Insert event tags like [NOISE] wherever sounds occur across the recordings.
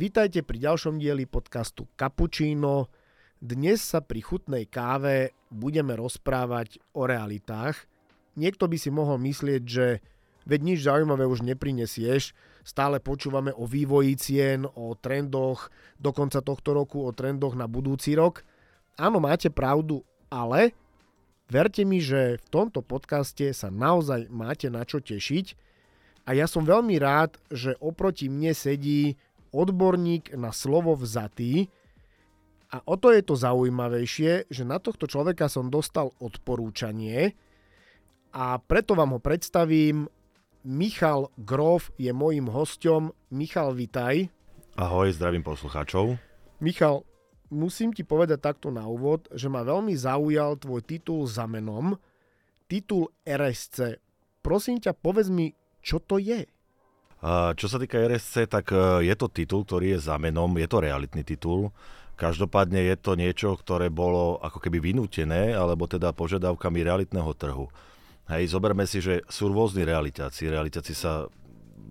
Vítajte pri ďalšom dieli podcastu Cappuccino. Dnes sa pri chutnej káve budeme rozprávať o realitách. Niekto by si mohol myslieť, že veď nič zaujímavé už neprinesieš. Stále počúvame o vývoji cien, o trendoch do konca tohto roku, o trendoch na budúci rok. Áno, máte pravdu, ale verte mi, že v tomto podcaste sa naozaj máte na čo tešiť. A ja som veľmi rád, že oproti mne sedí odborník na slovo vzatý, a o to je to zaujímavejšie, že na tohto človeka som dostal odporúčanie a preto vám ho predstavím. Michal Grof je mojim hostom. Michal, vitaj. Ahoj, zdravím poslucháčov. Michal, musím ti povedať takto na úvod, že ma veľmi zaujal tvoj titul za menom. Titul RSC. Prosím ťa, povedz mi, čo to je? Čo sa týka RSC, tak e, je to titul, ktorý je za menom, je to realitný titul. Každopádne je to niečo, ktoré bolo ako keby vynútené, alebo teda požiadavkami realitného trhu. Hej, zoberme si, že sú rôzni realitáci. Realitáci sa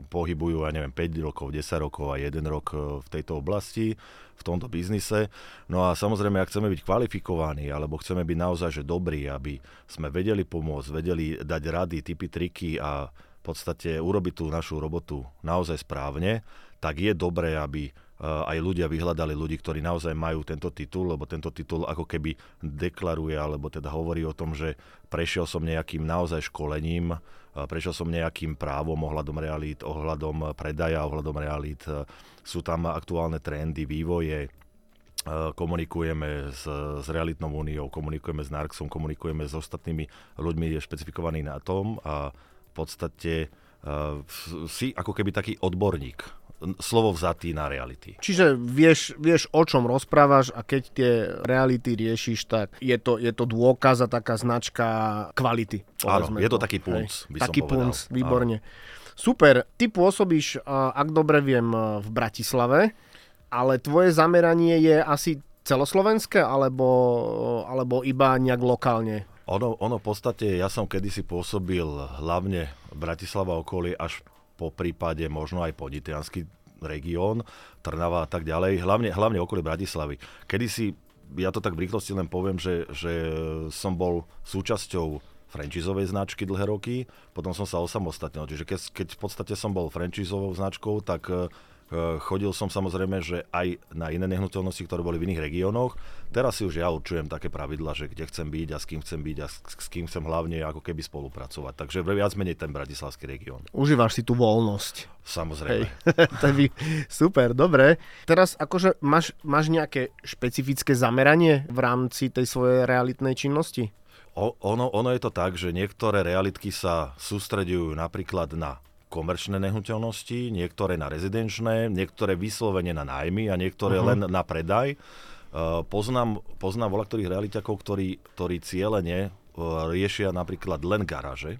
pohybujú, ja neviem, 5 rokov, 10 rokov a 1 rok e, v tejto oblasti, v tomto biznise. No a samozrejme, ak chceme byť kvalifikovaní, alebo chceme byť naozaj že dobrí, aby sme vedeli pomôcť, vedeli dať rady, typy, triky a podstate urobiť tú našu robotu naozaj správne, tak je dobré, aby aj ľudia vyhľadali ľudí, ktorí naozaj majú tento titul, lebo tento titul ako keby deklaruje, alebo teda hovorí o tom, že prešiel som nejakým naozaj školením, prešiel som nejakým právom ohľadom realít, ohľadom predaja, ohľadom realít. Sú tam aktuálne trendy, vývoje, komunikujeme s, s Realitnou úniou, komunikujeme s Narxom, komunikujeme s ostatnými ľuďmi špecifikovaní na tom a podstate uh, si ako keby taký odborník slovo vzatý na reality. Čiže vieš, vieš, o čom rozprávaš a keď tie reality riešiš, tak je to, je to dôkaz a taká značka kvality. Áno, je to, to taký punc, by Taký som punc, výborne. Áno. Super, ty pôsobíš, ak dobre viem, v Bratislave, ale tvoje zameranie je asi celoslovenské alebo, alebo iba nejak lokálne? Ono, ono v podstate, ja som kedysi pôsobil hlavne Bratislava okolie až po prípade možno aj podnitranský región, Trnava a tak ďalej, hlavne, hlavne okolie Bratislavy. Kedy si, ja to tak v rýchlosti len poviem, že, že som bol súčasťou franchisovej značky dlhé roky, potom som sa osamostatnil. Čiže keď, keď v podstate som bol franchisovou značkou, tak Eh, chodil som samozrejme, že aj na iné nehnuteľnosti, ktoré boli v iných regiónoch. Teraz si už ja určujem také pravidla, že kde chcem byť a s kým chcem byť a s, kým chcem hlavne ako keby spolupracovať. Takže viac menej ten bratislavský región. Užívaš si tú voľnosť. Samozrejme. [LAUGHS] to by, super, dobre. Teraz akože máš, máš nejaké špecifické zameranie v rámci tej svojej realitnej činnosti? O, ono, ono je to tak, že niektoré realitky sa sústredujú napríklad na komerčné nehnuteľnosti, niektoré na rezidenčné, niektoré vyslovene na nájmy a niektoré uh-huh. len na predaj. Uh, poznám, poznám voľa ktorých realiťakov, ktorí, ktorí cieľene uh, riešia napríklad len garáže.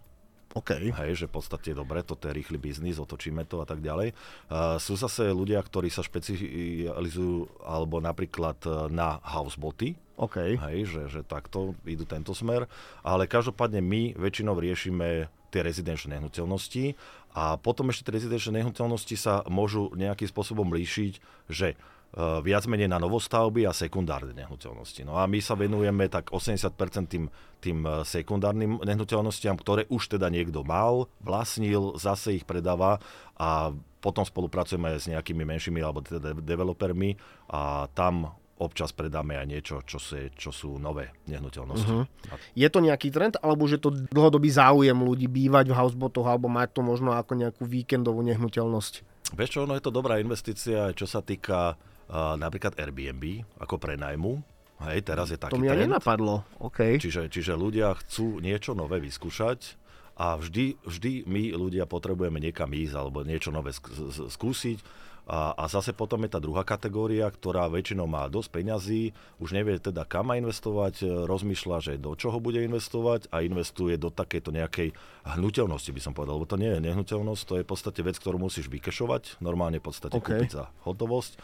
Okay. Hej, že v podstate dobre, toto je rýchly biznis, otočíme to a tak ďalej. Uh, sú zase ľudia, ktorí sa špecializujú alebo napríklad na houseboty, okay. hej, že, že takto idú tento smer, ale každopádne my väčšinou riešime tie rezidenčné nehnuteľnosti a potom ešte tie rezidenčné nehnuteľnosti sa môžu nejakým spôsobom líšiť, že uh, viac menej na novostavby a sekundárne nehnuteľnosti. No a my sa venujeme tak 80% tým, tým e, sekundárnym nehnuteľnostiam, ktoré už teda niekto mal, vlastnil, zase ich predáva a potom spolupracujeme s nejakými menšími alebo teda developermi a tam občas predáme aj niečo, čo, sú, čo sú nové nehnuteľnosti. Uh-huh. Je to nejaký trend, alebo že to dlhodobý záujem ľudí bývať v housebotoch, alebo mať to možno ako nejakú víkendovú nehnuteľnosť? Vieš čo, no je to dobrá investícia, čo sa týka uh, napríklad Airbnb, ako prenajmu. Hej, teraz je taký To mi trend. nenapadlo, OK. Čiže, čiže ľudia chcú niečo nové vyskúšať a vždy, vždy my ľudia potrebujeme niekam ísť alebo niečo nové skúsiť a, a zase potom je tá druhá kategória, ktorá väčšinou má dosť peňazí, už nevie teda kam má investovať, e, rozmýšľa, že do čoho bude investovať a investuje do takejto nejakej hnutelnosti, by som povedal, lebo to nie je nehnuteľnosť, to je v podstate vec, ktorú musíš vykešovať, normálne v podstate okay. kúpiť za hotovosť,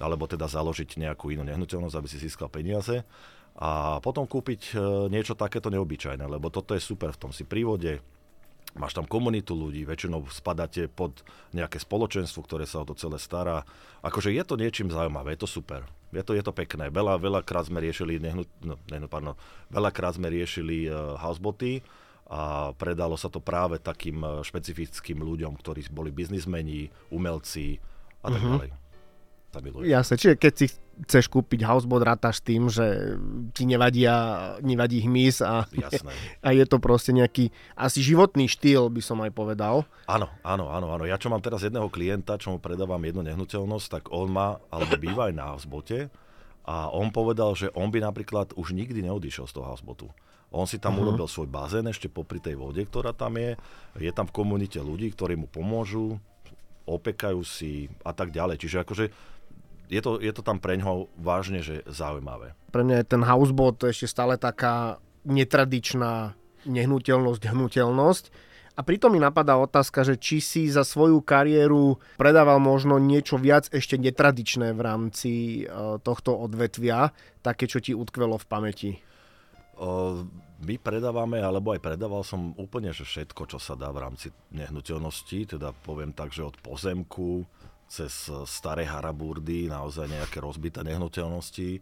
alebo teda založiť nejakú inú nehnuteľnosť, aby si získal peniaze a potom kúpiť e, niečo takéto neobyčajné, lebo toto je super v tom si prívode, máš tam komunitu ľudí, väčšinou spadáte pod nejaké spoločenstvo, ktoré sa o to celé stará. Akože je to niečím zaujímavé, je to super. Je to, je to pekné. Veľa, veľakrát sme riešili, nehnut, no, nehnut, pardon, veľakrát sme riešili uh, houseboty a predalo sa to práve takým uh, špecifickým ľuďom, ktorí boli biznismeni, umelci a tak uh-huh. ďalej sa miluje. Jasne, čiže keď si chceš kúpiť houseboat, rátaš tým, že ti nevadia, nevadí hmyz a, Jasné. [LAUGHS] a je to proste nejaký asi životný štýl, by som aj povedal. Áno, áno, áno, áno. Ja čo mám teraz jedného klienta, čo mu predávam jednu nehnuteľnosť, tak on má, alebo [LAUGHS] býva aj na housebote a on povedal, že on by napríklad už nikdy neodišiel z toho housebotu. On si tam uh-huh. urobil svoj bazén ešte popri tej vode, ktorá tam je. Je tam v komunite ľudí, ktorí mu pomôžu, opekajú si a tak ďalej. Čiže akože je to, je to tam pre ňoho vážne, že zaujímavé. Pre mňa je ten houseboat ešte stále taká netradičná nehnuteľnosť, hnuteľnosť. A pritom mi napadá otázka, že či si za svoju kariéru predával možno niečo viac ešte netradičné v rámci e, tohto odvetvia, také, čo ti utkvelo v pamäti. O, my predávame, alebo aj predával som úplne že všetko, čo sa dá v rámci nehnuteľnosti, teda poviem tak, že od pozemku, cez staré haraburdy, naozaj nejaké rozbité nehnuteľnosti,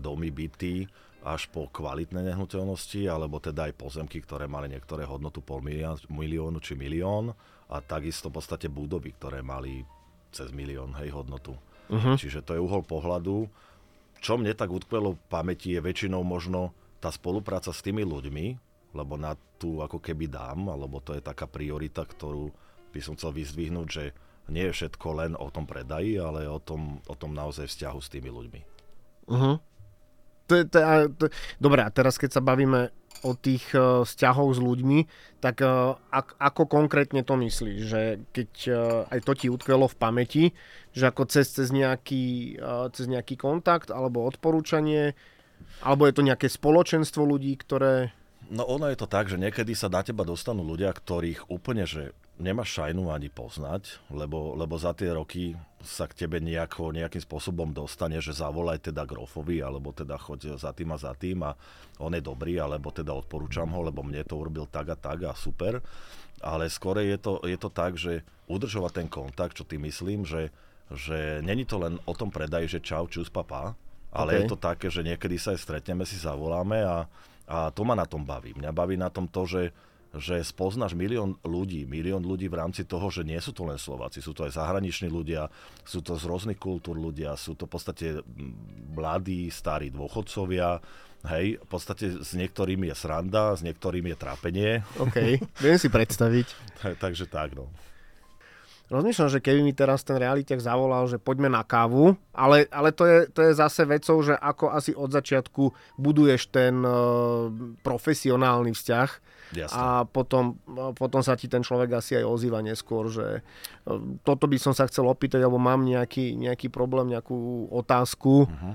domy, byty, až po kvalitné nehnuteľnosti, alebo teda aj pozemky, ktoré mali niektoré hodnotu pol miliónu či milión a takisto v podstate budovy, ktoré mali cez milión hej, hodnotu. Uh-huh. Čiže to je uhol pohľadu. Čo mne tak utkvelo v pamäti je väčšinou možno tá spolupráca s tými ľuďmi, lebo na tú ako keby dám, alebo to je taká priorita, ktorú by som chcel vyzdvihnúť, že nie je všetko len o tom predaji, ale o tom, o tom naozaj vzťahu s tými ľuďmi. Uh-huh. To je, to je, to, dobré, a teraz keď sa bavíme o tých uh, vzťahov s ľuďmi, tak uh, ak, ako konkrétne to myslíš? Že keď uh, aj to ti utkvelo v pamäti, že ako cez, cez, nejaký, uh, cez nejaký kontakt alebo odporúčanie, alebo je to nejaké spoločenstvo ľudí, ktoré... No ono je to tak, že niekedy sa na teba dostanú ľudia, ktorých úplne, že nemáš šajnu ani poznať, lebo, lebo za tie roky sa k tebe nejako, nejakým spôsobom dostane, že zavolaj teda Grofovi, alebo teda choď za tým a za tým a on je dobrý, alebo teda odporúčam ho, lebo mne to urobil tak a tak a super. Ale skôr je to, je to tak, že udržovať ten kontakt, čo ty myslím, že, že není to len o tom predaj, že čau, čus, papa, ale okay. je to také, že niekedy sa aj stretneme, si zavoláme a, a to ma na tom baví. Mňa baví na tom to, že že spoznáš milión ľudí, milión ľudí v rámci toho, že nie sú to len Slováci, sú to aj zahraniční ľudia, sú to z rôznych kultúr ľudia, sú to v podstate mladí, starí dôchodcovia, hej, v podstate s niektorými je sranda, s niektorými je trápenie. OK, viem si predstaviť. [LAUGHS] Takže tak, no. Rozmýšľam, že keby mi teraz ten realitek zavolal, že poďme na kávu, ale, ale to, je, to je zase vecou, že ako asi od začiatku buduješ ten uh, profesionálny vzťah Jasne. a potom, potom sa ti ten človek asi aj ozýva neskôr, že uh, toto by som sa chcel opýtať, alebo mám nejaký, nejaký problém, nejakú otázku. Uh-huh.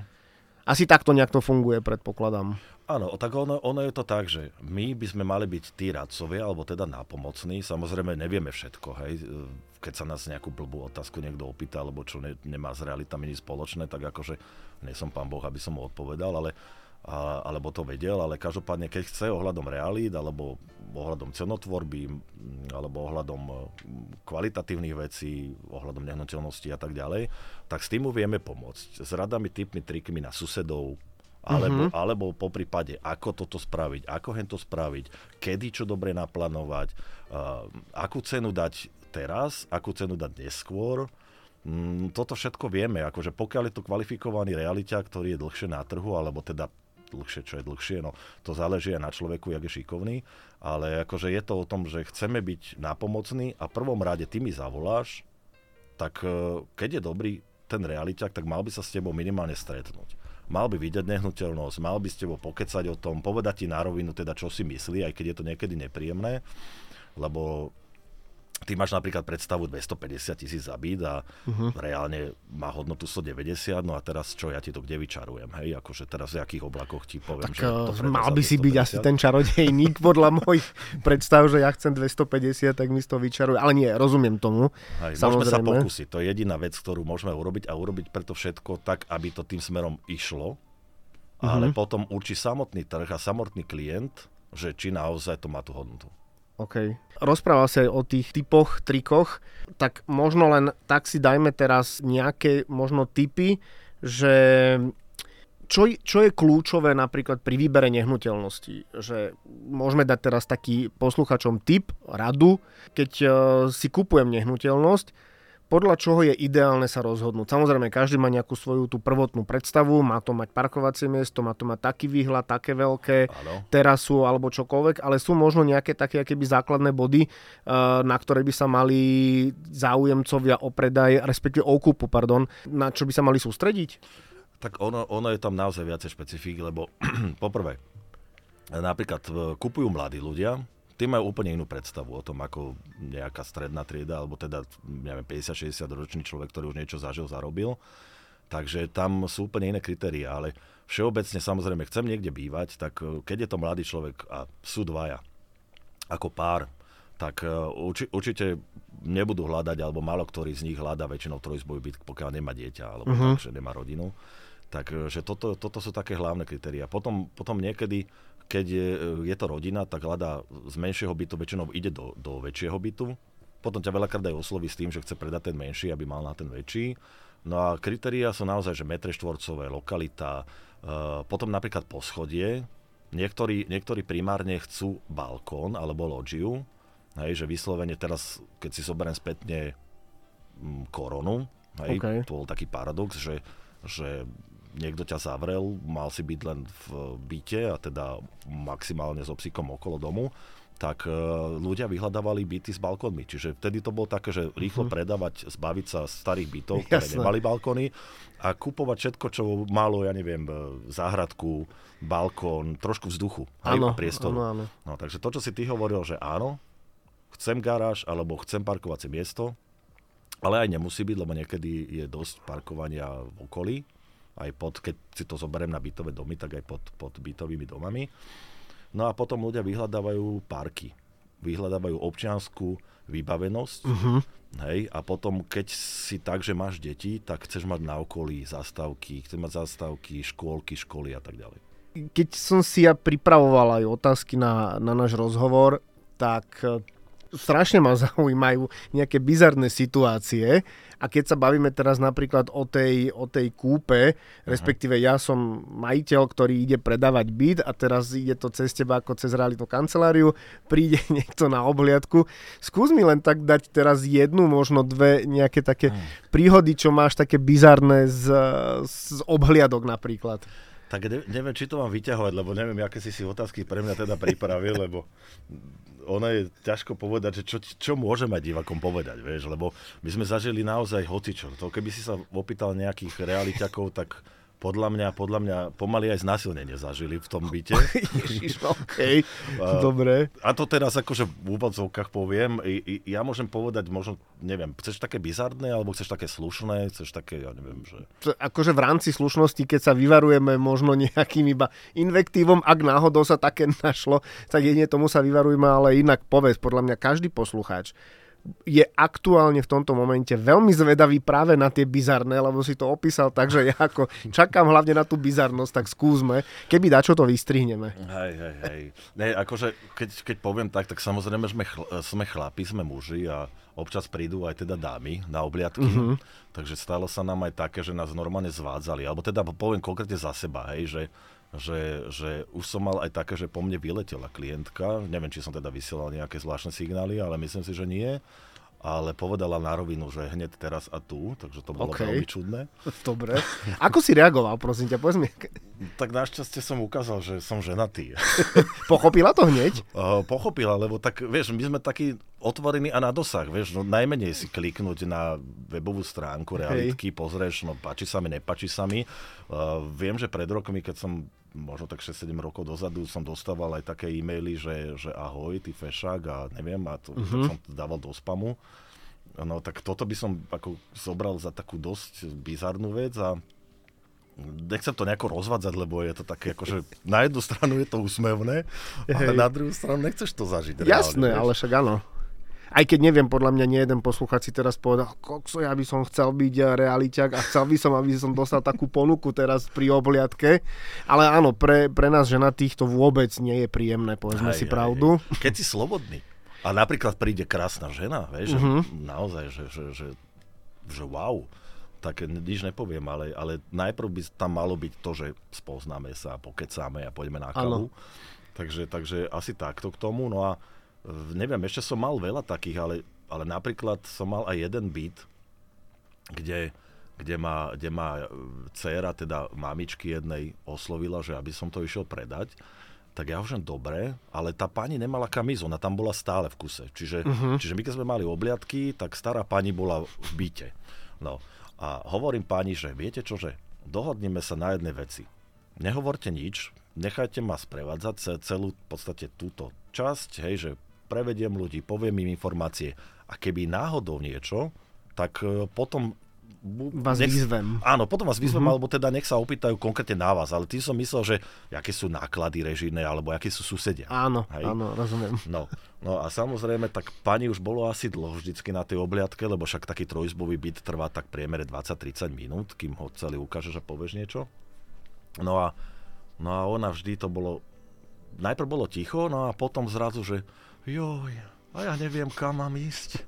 Asi takto nejak to funguje, predpokladám. Áno, tak ono, ono je to tak, že my by sme mali byť tí radcovia, alebo teda nápomocní. Samozrejme, nevieme všetko, hej. Keď sa nás nejakú blbú otázku niekto opýta, alebo čo ne, nemá s realitami nič spoločné, tak akože nie som pán Boh, aby som mu odpovedal, ale, a, alebo to vedel, ale každopádne, keď chce ohľadom realít, alebo ohľadom cenotvorby, alebo ohľadom kvalitatívnych vecí, ohľadom nehnuteľnosti a tak ďalej, tak s tým mu vieme pomôcť. S radami, typmi, trikmi na susedov, alebo, mm-hmm. alebo po prípade, ako toto spraviť, ako hen to spraviť, kedy čo dobre naplánovať, uh, akú cenu dať teraz, akú cenu dať neskôr. Mm, toto všetko vieme, akože pokiaľ je to kvalifikovaný realita, ktorý je dlhšie na trhu, alebo teda dlhšie, čo je dlhšie, no to záleží aj na človeku, jak je šikovný, ale akože je to o tom, že chceme byť nápomocní a prvom rade ty mi zavoláš, tak uh, keď je dobrý ten realiťak, tak mal by sa s tebou minimálne stretnúť. Mal by vidieť nehnuteľnosť, mal by s tebou pokecať o tom, povedať ti na rovinu teda, čo si myslí, aj keď je to niekedy nepríjemné, lebo ty máš napríklad predstavu 250 tisíc za byt a uh-huh. reálne má hodnotu 190, no a teraz čo, ja ti to kde vyčarujem, hej, akože teraz v akých oblakoch ti poviem, tak, že to eh, mal by si byť asi ten čarodejník [LAUGHS] podľa mojich predstav, že ja chcem 250, tak mi to vyčaruje, ale nie, rozumiem tomu. Hej, môžeme sa pokúsiť, to je jediná vec, ktorú môžeme urobiť a urobiť preto všetko tak, aby to tým smerom išlo, uh-huh. ale potom určí samotný trh a samotný klient, že či naozaj to má tú hodnotu. OK. Rozprával si aj o tých typoch, trikoch, tak možno len tak si dajme teraz nejaké možno typy, že čo, čo je kľúčové napríklad pri výbere nehnuteľnosti? Že môžeme dať teraz taký posluchačom tip, radu, keď uh, si kupujem nehnuteľnosť, podľa čoho je ideálne sa rozhodnúť. Samozrejme, každý má nejakú svoju tú prvotnú predstavu, má to mať parkovacie miesto, má to mať taký výhľad, také veľké, ano. terasu alebo čokoľvek, ale sú možno nejaké také akéby základné body, uh, na ktoré by sa mali záujemcovia o predaj, respektíve o kúpu, pardon, na čo by sa mali sústrediť? Tak ono, ono je tam naozaj viacej špecifík, lebo [CLEARS THROAT] poprvé, napríklad kupujú mladí ľudia, tí majú úplne inú predstavu o tom, ako nejaká stredná trieda, alebo teda, neviem, 50-60 ročný človek, ktorý už niečo zažil, zarobil. Takže tam sú úplne iné kritériá, ale všeobecne samozrejme chcem niekde bývať, tak eh, keď je to mladý človek a sú dvaja, ako pár, tak eh, urči, určite nebudú hľadať, alebo málo ktorý z nich hľadá väčšinou trojzboj byt, pokiaľ nemá dieťa, alebo uh-huh. tak, že nemá rodinu. Takže toto, toto sú také hlavné kritéria. Potom, potom niekedy, keď je, je to rodina, tak hľadá z menšieho bytu, väčšinou ide do, do väčšieho bytu. Potom ťa veľakrát aj osloví s tým, že chce predať ten menší, aby mal na ten väčší. No a kritéria sú naozaj, že metre štvorcové, lokalita, uh, potom napríklad poschodie. Niektorí, niektorí primárne chcú balkón alebo loďiu, hej, že vyslovene teraz, keď si zoberiem spätne mm, koronu, hej, okay. to bol taký paradox, že, že niekto ťa zavrel, mal si byť len v byte a teda maximálne so psíkom okolo domu, tak uh, ľudia vyhľadávali byty s balkónmi. Čiže vtedy to bolo také, že rýchlo mm-hmm. predávať, zbaviť sa starých bytov, ktoré Jasne. nemali balkóny a kupovať všetko, čo malo, ja neviem, e, záhradku, balkón, trošku vzduchu áno, a priestoru. Áno, áno. No, takže to, čo si ty hovoril, že áno, chcem garáž alebo chcem parkovacie miesto, ale aj nemusí byť, lebo niekedy je dosť parkovania v okolí, aj pod, keď si to zoberiem na bytové domy, tak aj pod, pod bytovými domami. No a potom ľudia vyhľadávajú parky, vyhľadávajú občianskú vybavenosť, uh-huh. hej, a potom keď si tak, že máš deti, tak chceš mať na okolí zastávky, chceš mať zastávky, škôlky, školy a tak ďalej. Keď som si ja pripravoval aj otázky na, na náš rozhovor, tak strašne ma [LAUGHS] zaujímajú nejaké bizarné situácie a keď sa bavíme teraz napríklad o tej, o tej kúpe, respektíve ja som majiteľ, ktorý ide predávať byt a teraz ide to cez teba ako cez realitnú kanceláriu, príde [LAUGHS] niekto na obhliadku. Skús mi len tak dať teraz jednu, možno dve nejaké také uh-huh. príhody, čo máš také bizarné z, z obhliadok napríklad. Tak neviem, či to mám vyťahovať, lebo neviem, aké si si otázky pre mňa teda pripravil, lebo ono je ťažko povedať, že čo, čo môžeme divakom povedať, vieš, lebo my sme zažili naozaj hocičo. To keby si sa opýtal nejakých realiťakov, tak podľa mňa, podľa mňa pomaly aj znásilnenie zažili v tom byte. [LAUGHS] Ježiš, OK, [LAUGHS] dobre. A to teraz akože v úvodzovkách poviem. I, i, ja môžem povedať, možno, neviem, chceš také bizardné, alebo chceš také slušné, chceš také, ja neviem, že... Akože v rámci slušnosti, keď sa vyvarujeme možno nejakým iba invektívom, ak náhodou sa také [LAUGHS] našlo, tak jedine tomu sa vyvarujeme, ale inak povedz, podľa mňa každý poslucháč je aktuálne v tomto momente veľmi zvedavý práve na tie bizarné, lebo si to opísal tak, že ja ako čakám hlavne na tú bizarnosť, tak skúsme, keby dačo to vystrihneme. Hej, hej, hej. Ne, akože keď, keď poviem tak, tak samozrejme sme, chl- sme chlapi, sme muži a občas prídu aj teda dámy na obliadky, uh-huh. takže stalo sa nám aj také, že nás normálne zvádzali, alebo teda poviem konkrétne za seba, hej, že že, že už som mal aj také, že po mne vyletela klientka, neviem, či som teda vysielal nejaké zvláštne signály, ale myslím si, že nie ale povedala na rovinu, že hneď teraz a tu, takže to bolo okay. veľmi čudné. [LAUGHS] Dobre. Ako si reagoval, prosím ťa, povedz mi. Tak našťastie som ukázal, že som ženatý. [LAUGHS] Pochopila to hneď? [LAUGHS] Uh, pochopila, lebo tak, vieš, my sme takí otvorení a na dosah, vieš, no najmenej si kliknúť na webovú stránku realitky, okay. pozrieš, no páči sa mi, nepáči sa mi. Uh, viem, že pred rokmi, keď som možno tak 6-7 rokov dozadu som dostával aj také e-maily, že, že ahoj, ty fešák a neviem, a to, uh-huh. som to dával do spamu. No tak toto by som ako zobral za takú dosť bizarnú vec a nechcem to nejako rozvádzať, lebo je to také akože na jednu stranu je to úsmevné, ale na druhú stranu nechceš to zažiť. Jasné, reálne, ale však áno. Aj keď neviem, podľa mňa nie jeden posluchač si teraz povedal, kokso, ja by som chcel byť eh, realiťak a chcel by som, aby som dostal takú ponuku teraz pri obliadke. Ale áno, pre, pre nás ženatých to vôbec nie je príjemné, povedzme aj, si aj, pravdu. Aj. Keď si slobodný. A napríklad príde krásna žena, vieš, uh-huh. že naozaj, že, že, že, že wow, tak nič nepoviem, ale, ale najprv by tam malo byť to, že spoznáme sa, pokecáme a pôjdeme na kavu. Takže, takže asi takto k tomu. No a neviem, ešte som mal veľa takých, ale, ale napríklad som mal aj jeden byt, kde, kde, ma, kde ma dcera, teda mamičky jednej oslovila, že aby som to išiel predať tak ja už dobre, ale tá pani nemala kam ísť, ona tam bola stále v kuse. Čiže, uh-huh. čiže my keď sme mali obliadky, tak stará pani bola v byte. No a hovorím pani, že viete čo, že dohodneme sa na jednej veci. Nehovorte nič, nechajte ma sprevádzať celú v podstate túto časť, hej, že prevediem ľudí, poviem im informácie a keby náhodou niečo, tak e, potom vás nech, vyzvem. Áno, potom vás vyzvem, uh-huh. alebo teda nech sa opýtajú konkrétne na vás. Ale tým som myslel, že aké sú náklady režijné, alebo aké sú susedia. Áno, Hej? áno, rozumiem. No, no a samozrejme, tak pani už bolo asi dlho vždycky na tej obliadke, lebo však taký trojizbový byt trvá tak priemere 20-30 minút, kým ho celý ukážeš a povieš niečo. No a, no a ona vždy to bolo... Najprv bolo ticho, no a potom zrazu, že joj, a ja neviem, kam mám ísť.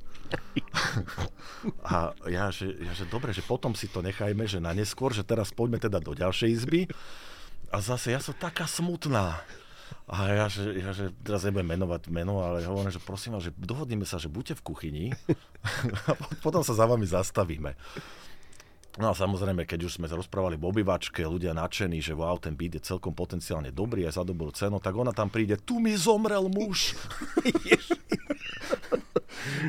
A ja že, ja, že dobre, že potom si to nechajme, že na neskôr, že teraz poďme teda do ďalšej izby. A zase ja som taká smutná. A ja, že, ja, že teraz nebudem menovať meno, ale hovorím, že prosím vás, že dohodneme sa, že buďte v kuchyni [LAUGHS] a potom sa za vami zastavíme. No a samozrejme, keď už sme rozprávali v obývačke, ľudia nadšení, že wow, ten byt je celkom potenciálne dobrý aj za dobrú cenu, tak ona tam príde, tu mi zomrel muž. [LAUGHS]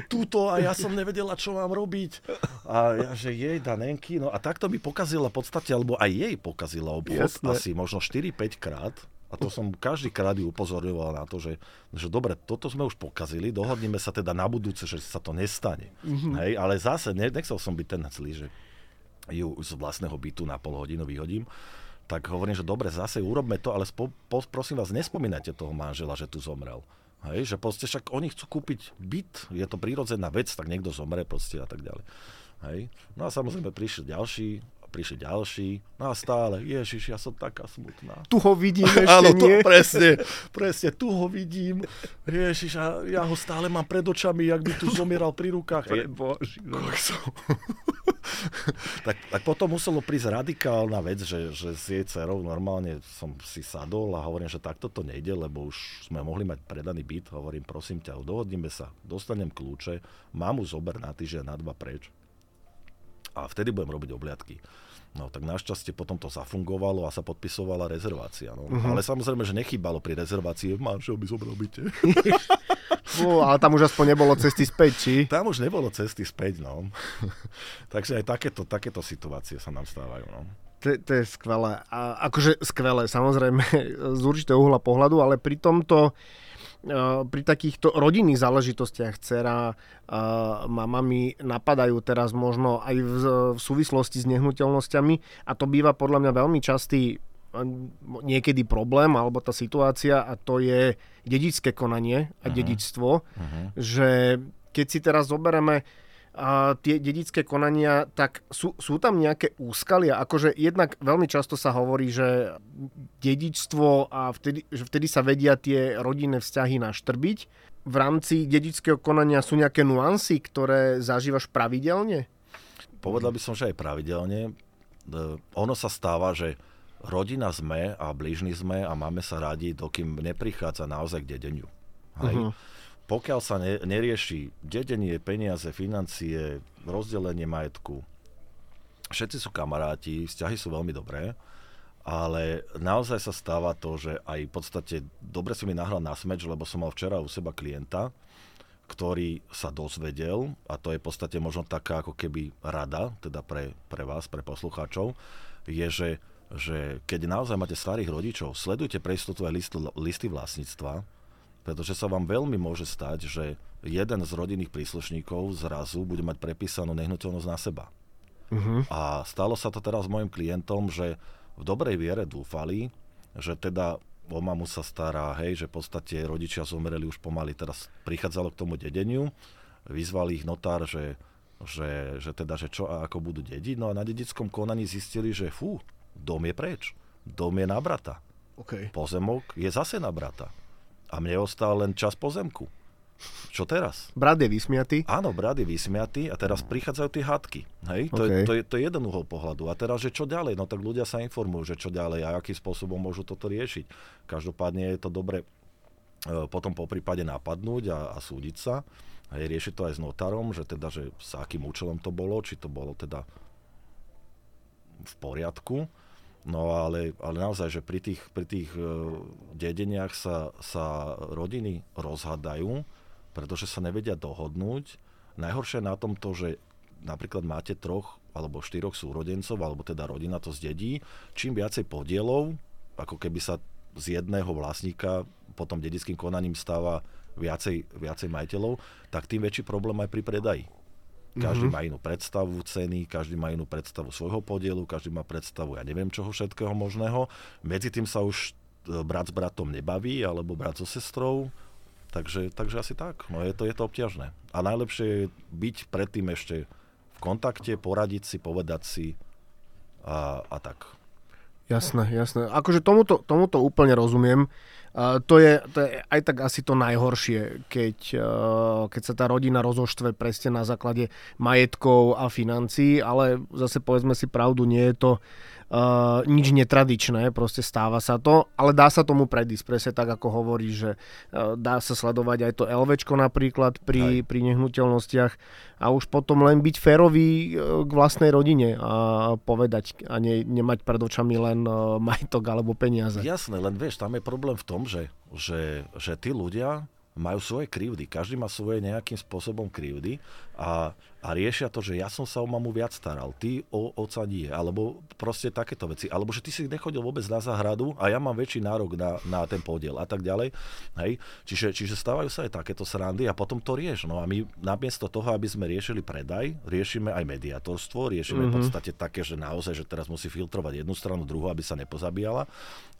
túto a ja som nevedela, čo mám robiť. A ja, že jej Danenky, no a takto mi pokazila v podstate, alebo aj jej pokazila obchod Jasne. asi možno 4-5 krát. A to som každý krát ju upozorňoval na to, že, že dobre, toto sme už pokazili, dohodneme sa teda na budúce, že sa to nestane. Mm-hmm. Hej, ale zase ne, nechcel som byť ten zlý, že ju z vlastného bytu na pol hodinu vyhodím tak hovorím, že dobre, zase urobme to, ale spo, po, prosím vás, nespomínajte toho manžela, že tu zomrel. Hej, že proste však oni chcú kúpiť byt, je to prírodzená vec, tak niekto zomre proste a tak ďalej. Hej. No a samozrejme prišiel ďalší, prišli ďalší, no a stále, Ježiš, ja som taká smutná. Tu ho vidím [LAUGHS] ešte, Áno, to, nie? presne, presne, tu ho vidím, Ježiš, a ja ho stále mám pred očami, jak by tu zomieral pri rukách. Je, Bož, no. [LAUGHS] tak, tak potom muselo prísť radikálna vec, že, že s jej dcerou normálne som si sadol a hovorím, že takto to nejde, lebo už sme mohli mať predaný byt. Hovorím, prosím ťa, dohodnime sa, dostanem kľúče, mamu zober na týždeň, na dva preč a vtedy budem robiť obliadky. No tak našťastie potom to zafungovalo a sa podpisovala rezervácia. No. Uh-huh. Ale samozrejme, že nechýbalo pri rezervácii, manžel by zobral byte. no, ale tam už aspoň nebolo cesty späť, či? Tam už nebolo cesty späť, no. [LAUGHS] Takže aj takéto, takéto situácie sa nám stávajú, no. To, to je skvelé. A akože skvelé, samozrejme, [LAUGHS] z určitého uhla pohľadu, ale pri tomto pri takýchto rodinných záležitostiach dcera mamami napadajú teraz možno aj v, súvislosti s nehnuteľnosťami a to býva podľa mňa veľmi častý niekedy problém alebo tá situácia a to je dedičské konanie a uh-huh. dedičstvo, uh-huh. že keď si teraz zoberieme a tie dedické konania, tak sú, sú tam nejaké úskalia? Akože jednak veľmi často sa hovorí, že dedičstvo a vtedy, že vtedy sa vedia tie rodinné vzťahy naštrbiť. V rámci dedického konania sú nejaké nuancy, ktoré zažívaš pravidelne? Povedal by som, že aj pravidelne. E, ono sa stáva, že rodina sme a blížni sme a máme sa radi, dokým neprichádza naozaj k dedeniu. Hej? Uh-huh pokiaľ sa ne, nerieši dedenie, peniaze, financie, rozdelenie majetku, všetci sú kamaráti, vzťahy sú veľmi dobré, ale naozaj sa stáva to, že aj v podstate dobre si mi nahral na smeč, lebo som mal včera u seba klienta, ktorý sa dozvedel, a to je v podstate možno taká ako keby rada, teda pre, pre vás, pre poslucháčov, je, že, že keď naozaj máte starých rodičov, sledujte pre istotu aj listy, listy vlastníctva, pretože sa vám veľmi môže stať, že jeden z rodinných príslušníkov zrazu bude mať prepísanú nehnuteľnosť na seba. Uh-huh. A stalo sa to teraz mojim klientom, že v dobrej viere dúfali, že teda o mamu sa stará, hej, že v podstate rodičia zomreli už pomaly, teraz prichádzalo k tomu dedeniu, vyzvali ich notár, že, že, že teda, že čo a ako budú dediť, no a na dedickom konaní zistili, že fú, dom je preč, dom je na brata. Okay. Pozemok je zase na brata a mne ostal len čas pozemku. čo teraz? Brat je vysmiatý. Áno, brat je vysmiatý a teraz prichádzajú tie hádky. Hej? To, Okay. je, to, je, to je jeden uhol pohľadu. A teraz, že čo ďalej? No tak ľudia sa informujú, že čo ďalej a akým spôsobom môžu toto riešiť. Každopádne je to dobre e, potom po prípade napadnúť a, a súdiť sa. Hej, riešiť to aj s notárom, že teda, že s akým účelom to bolo, či to bolo teda v poriadku. No ale, ale naozaj, že pri tých, pri tých uh, dedeniach sa, sa rodiny rozhadajú, pretože sa nevedia dohodnúť. Najhoršie na tom to, že napríklad máte troch alebo štyroch súrodencov, alebo teda rodina to zdedí, čím viacej podielov, ako keby sa z jedného vlastníka potom dedickým konaním stáva viacej, viacej majiteľov, tak tým väčší problém aj pri predaji. Každý mm-hmm. má inú predstavu ceny, každý má inú predstavu svojho podielu, každý má predstavu, ja neviem čoho všetkého možného. Medzi tým sa už e, brat s bratom nebaví, alebo brat so sestrou, takže, takže asi tak. No je to, je to obťažné. A najlepšie je byť predtým ešte v kontakte, poradiť si, povedať si a, a tak. Jasné, jasné. Akože tomuto, tomuto úplne rozumiem. Uh, to, je, to je aj tak asi to najhoršie, keď, uh, keď sa tá rodina rozoštve presne na základe majetkov a financií, ale zase povedzme si pravdu, nie je to uh, nič netradičné, proste stáva sa to, ale dá sa tomu predísť, presne tak ako hovorí, že uh, dá sa sledovať aj to LVčko napríklad pri, pri nehnuteľnostiach a už potom len byť férový uh, k vlastnej rodine a povedať a ne, nemať pred očami len uh, majetok alebo peniaze. Jasné, len vieš, tam je problém v tom, že, že, že tí ľudia majú svoje krivdy. Každý má svoje nejakým spôsobom krivdy a, a riešia to, že ja som sa o mamu viac staral, ty o oca nie, alebo proste takéto veci. Alebo že ty si nechodil vôbec na záhradu a ja mám väčší nárok na, na ten podiel a tak ďalej. Hej? Čiže, čiže stávajú sa aj takéto srandy a potom to rieš. No a my namiesto toho, aby sme riešili predaj, riešime aj mediatorstvo, riešime mm-hmm. v podstate také, že naozaj, že teraz musí filtrovať jednu stranu, druhú, aby sa nepozabíjala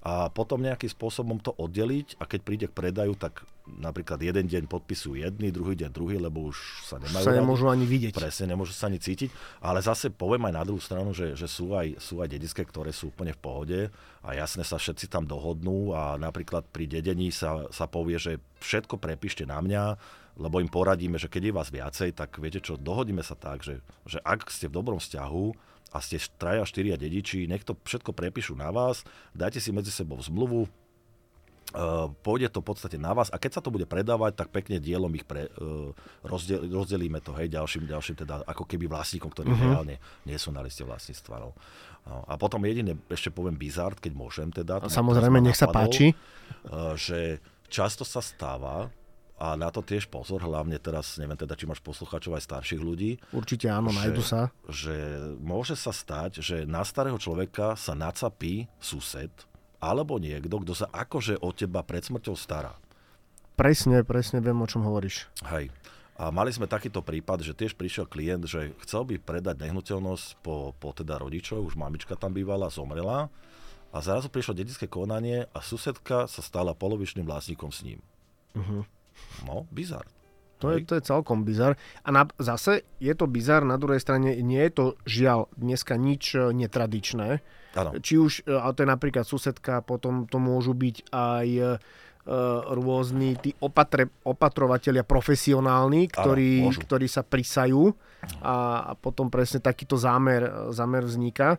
a potom nejakým spôsobom to oddeliť a keď príde k predaju, tak napríklad jeden deň podpisujú jedný, druhý deň druhý, lebo už sa nemajú sa nemôžu ani vidieť. Presne, nemôžu sa ani cítiť, ale zase poviem aj na druhú stranu, že, že sú, aj, sú aj dedické, ktoré sú úplne v pohode a jasne sa všetci tam dohodnú a napríklad pri dedení sa, sa povie, že všetko prepíšte na mňa, lebo im poradíme, že keď je vás viacej, tak viete čo, dohodíme sa tak, že, že ak ste v dobrom vzťahu, a ste traja, štyria dediči, nech to všetko prepíšu na vás, dajte si medzi sebou zmluvu, pôjde to v podstate na vás a keď sa to bude predávať, tak pekne dielom ich pre, uh, rozdel, rozdelíme to hej, ďalším, ďalším teda ako keby vlastníkom, ktorí uh-huh. reálne nie sú na liste vlastníctva. No. No, a potom jediné, ešte poviem bizard, keď môžem teda. A samozrejme, nech sa páči. Uh, že často sa stáva, a na to tiež pozor, hlavne teraz, neviem teda, či máš poslucháčov aj starších ľudí. Určite áno, nájdu sa. Že môže sa stať, že na starého človeka sa nacapí sused, alebo niekto, kto sa akože o teba pred smrťou stará. Presne, presne viem, o čom hovoríš. Hej. A mali sme takýto prípad, že tiež prišiel klient, že chcel by predať nehnuteľnosť po, po teda rodičov, už mamička tam bývala, zomrela. A zrazu prišlo dedické konanie a susedka sa stala polovičným vlastníkom s ním. Uh-huh. No, bizar. To je, to je celkom bizar. A na, zase je to bizar, na druhej strane nie je to žiaľ dneska nič e, netradičné. Ano. Či už, e, ale to je napríklad susedka, potom to môžu byť aj uh, rôzni tí opatre, opatrovatelia profesionálni, ktorí, ano, ktorí sa prisajú a, a potom presne takýto zámer, zámer vzniká.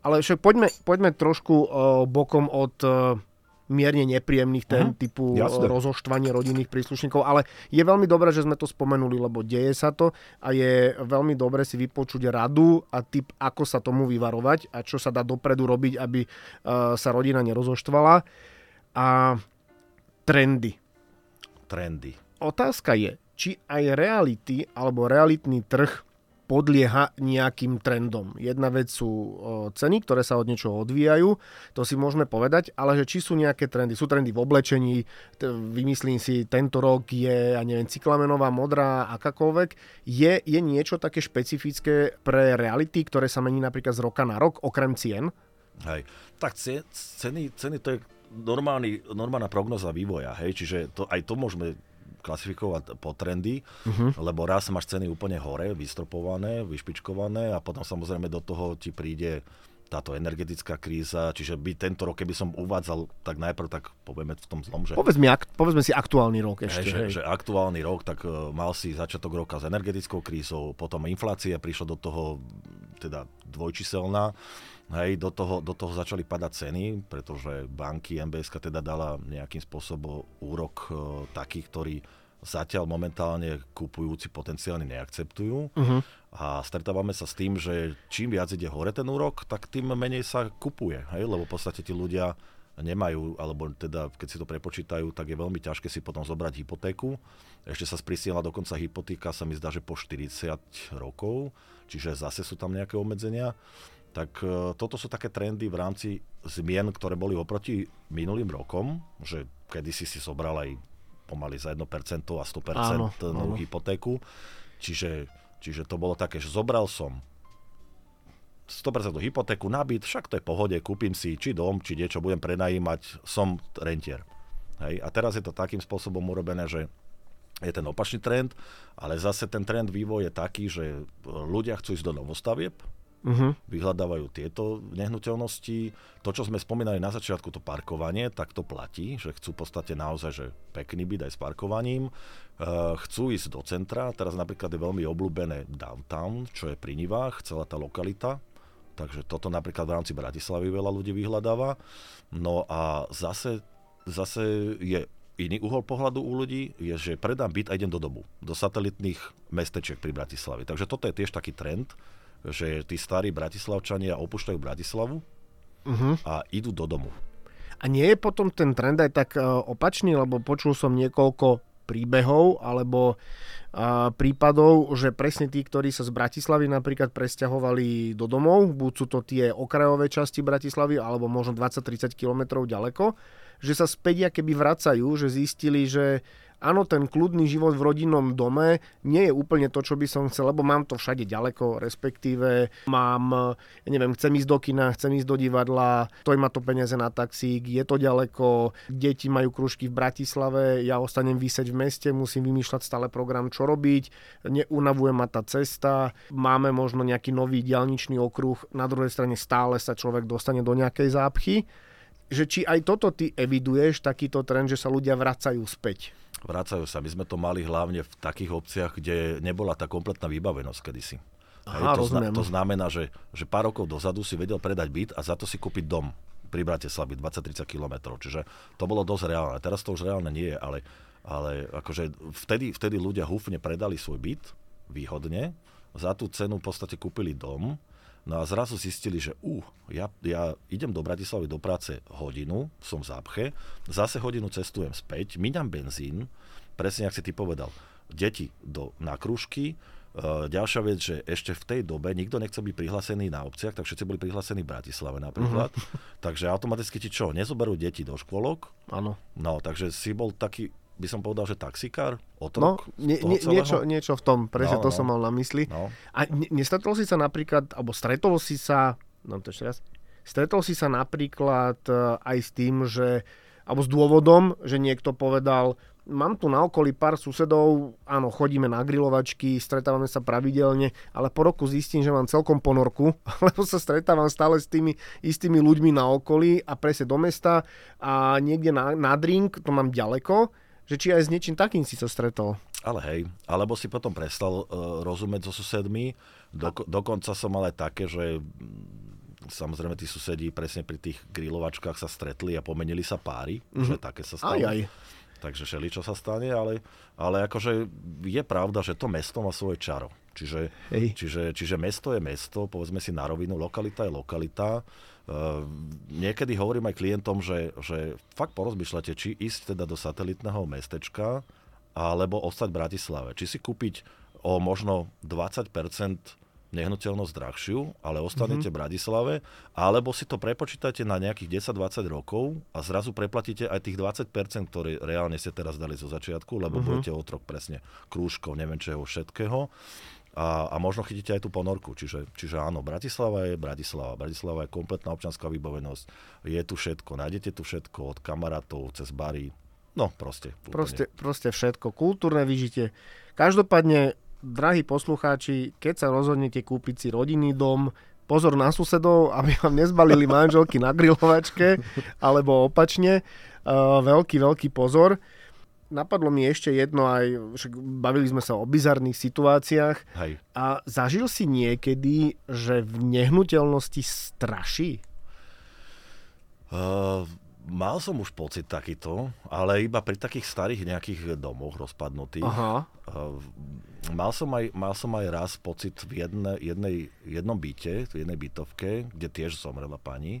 Ale však poďme, poďme trošku uh, bokom od uh, mierne nepríjemných tém uh-huh. typu Jasne. rozoštvanie rodinných príslušníkov, ale je veľmi dobré, že sme to spomenuli, lebo deje sa to a je veľmi dobré si vypočuť radu a typ, ako sa tomu vyvarovať a čo sa dá dopredu robiť, aby uh, sa rodina nerozoštvala. A trendy. Trendy. Otázka je, či aj reality alebo realitný trh podlieha nejakým trendom. Jedna vec sú ceny, ktoré sa od niečoho odvíjajú, to si môžeme povedať, ale že či sú nejaké trendy. Sú trendy v oblečení, vymyslím si, tento rok je, ja neviem, cyklamenová, modrá, akákoľvek. Je, je niečo také špecifické pre reality, ktoré sa mení napríklad z roka na rok, okrem cien? Hej, tak ceny, ceny to je normálny, normálna prognoza vývoja, hej, čiže to, aj to môžeme klasifikovať po trendy, uh-huh. lebo raz máš ceny úplne hore, vystropované, vyšpičkované a potom samozrejme do toho ti príde táto energetická kríza, čiže by tento rok, keby som uvádzal, tak najprv tak povieme v tom zlom, že... Povedzme, povedzme si aktuálny rok ešte. Hej, že, že aktuálny rok, tak uh, mal si začiatok roka s energetickou krízou, potom inflácia prišla do toho teda dvojčiselná, hej, do toho, do toho začali padať ceny, pretože banky, MBS teda dala nejakým spôsobom úrok uh, taký, ktorý zatiaľ momentálne kupujúci potenciálne neakceptujú. Uh-huh. A stretávame sa s tým, že čím viac ide hore ten úrok, tak tým menej sa kupuje. Hej? Lebo v podstate tí ľudia nemajú, alebo teda keď si to prepočítajú, tak je veľmi ťažké si potom zobrať hypotéku. Ešte sa sprísnila dokonca hypotéka, sa mi zdá, že po 40 rokov, čiže zase sú tam nejaké obmedzenia. Tak e, toto sú také trendy v rámci zmien, ktoré boli oproti minulým rokom, že kedysi si zobral aj pomaly za 1% a 100% áno, áno. hypotéku. Čiže, čiže to bolo také, že zobral som 100% hypotéku na byt, však to je pohode, kúpim si či dom, či niečo budem prenajímať, som rentier. Hej. A teraz je to takým spôsobom urobené, že je ten opačný trend, ale zase ten trend vývoj je taký, že ľudia chcú ísť do novostavieb, uh-huh. vyhľadávajú tieto nehnuteľnosti. To, čo sme spomínali na začiatku, to parkovanie, tak to platí, že chcú v podstate naozaj, že pekný byt aj s parkovaním. Uh, chcú ísť do centra, teraz napríklad je veľmi obľúbené downtown, čo je pri Nivách, celá tá lokalita. Takže toto napríklad v rámci Bratislavy veľa ľudí vyhľadáva. No a zase, zase je iný uhol pohľadu u ľudí je, že predám byt a idem do domu, do satelitných mestečiek pri Bratislavi. Takže toto je tiež taký trend, že tí starí bratislavčania opúšťajú Bratislavu uh-huh. a idú do domu. A nie je potom ten trend aj tak e, opačný, lebo počul som niekoľko príbehov alebo a, e, prípadov, že presne tí, ktorí sa z Bratislavy napríklad presťahovali do domov, buď sú to tie okrajové časti Bratislavy, alebo možno 20-30 kilometrov ďaleko, že sa späť keby vracajú, že zistili, že áno, ten kľudný život v rodinnom dome nie je úplne to, čo by som chcel, lebo mám to všade ďaleko, respektíve mám, ja neviem, chcem ísť do kina, chcem ísť do divadla, stojí ma to peniaze na taxík, je to ďaleko, deti majú kružky v Bratislave, ja ostanem vysieť v meste, musím vymýšľať stále program, čo robiť, neunavuje ma tá cesta, máme možno nejaký nový dialničný okruh, na druhej strane stále sa človek dostane do nejakej zápchy že či aj toto ty eviduješ, takýto trend, že sa ľudia vracajú späť. Vracajú sa. My sme to mali hlavne v takých obciach, kde nebola tá kompletná vybavenosť kedysi. Aha, to, zna, to znamená, že, že pár rokov dozadu si vedel predať byt a za to si kúpiť dom pri Bratislavi 20-30 km. Čiže to bolo dosť reálne. Teraz to už reálne nie je, ale, ale akože vtedy, vtedy ľudia húfne predali svoj byt výhodne, za tú cenu v podstate kúpili dom No a zrazu zistili, že uh, ja, ja idem do Bratislavy do práce hodinu, som v zápche, zase hodinu cestujem späť, míňam benzín, presne ako si ty povedal, deti do, na krúžky, Uh, ďalšia vec, že ešte v tej dobe nikto nechce byť prihlásený na obciach, tak všetci boli prihlásení v Bratislave napríklad. Uh-huh. Takže automaticky ti čo, nezoberú deti do škôlok? Áno. No, takže si bol taký by som povedal, že taxikár, otrok no, nie, nie, niečo, niečo v tom, presne no, to no. som mal na mysli. No. A nestretol si sa napríklad, alebo stretol si sa, no to ešte raz, stretol si sa napríklad e, aj s tým, že, alebo s dôvodom, že niekto povedal, mám tu na okolí pár susedov, áno, chodíme na grilovačky, stretávame sa pravidelne, ale po roku zistím, že mám celkom ponorku, [LAUGHS] lebo sa stretávam stále s tými istými ľuďmi na okolí a presne do mesta a niekde na, na drink, to mám ďaleko, že či aj s niečím takým si sa stretol. Ale hej, alebo si potom prestal uh, rozumieť so susedmi. Doko, dokonca som aj také, že samozrejme tí susedí presne pri tých grilovačkách sa stretli a pomenili sa páry, mm-hmm. že také sa stalo. Aj, aj. Takže šeli, čo sa stane, ale, ale akože je pravda, že to mesto má svoje čaro. Čiže, čiže, čiže mesto je mesto, povedzme si na rovinu, lokalita je lokalita Ehm, niekedy hovorím aj klientom, že, že fakt porozmýšľate, či ísť teda do satelitného mestečka alebo ostať v Bratislave. Či si kúpiť o možno 20% nehnuteľnosť drahšiu, ale ostanete mm-hmm. v Bratislave, alebo si to prepočítate na nejakých 10-20 rokov a zrazu preplatíte aj tých 20%, ktoré reálne ste teraz dali zo začiatku, lebo mm-hmm. budete otrok presne krúžkov, neviem čeho všetkého a, a možno chytíte aj tú ponorku. Čiže, čiže áno, Bratislava je Bratislava. Bratislava je kompletná občanská vybavenosť. Je tu všetko. Nájdete tu všetko od kamarátov cez bary. No, proste. Proste, proste všetko. Kultúrne vyžitie. Každopádne, drahí poslucháči, keď sa rozhodnete kúpiť si rodinný dom, pozor na susedov, aby vám nezbalili manželky na grilovačke, alebo opačne. Uh, veľký, veľký pozor. Napadlo mi ešte jedno aj, však bavili sme sa o bizarných situáciách. Hej. A zažil si niekedy, že v nehnuteľnosti straší? Uh, mal som už pocit takýto, ale iba pri takých starých nejakých domoch rozpadnutých. Aha. Mal, som aj, mal som aj raz pocit v jedne, jednej, jednom byte, v jednej bytovke, kde tiež zomrela pani.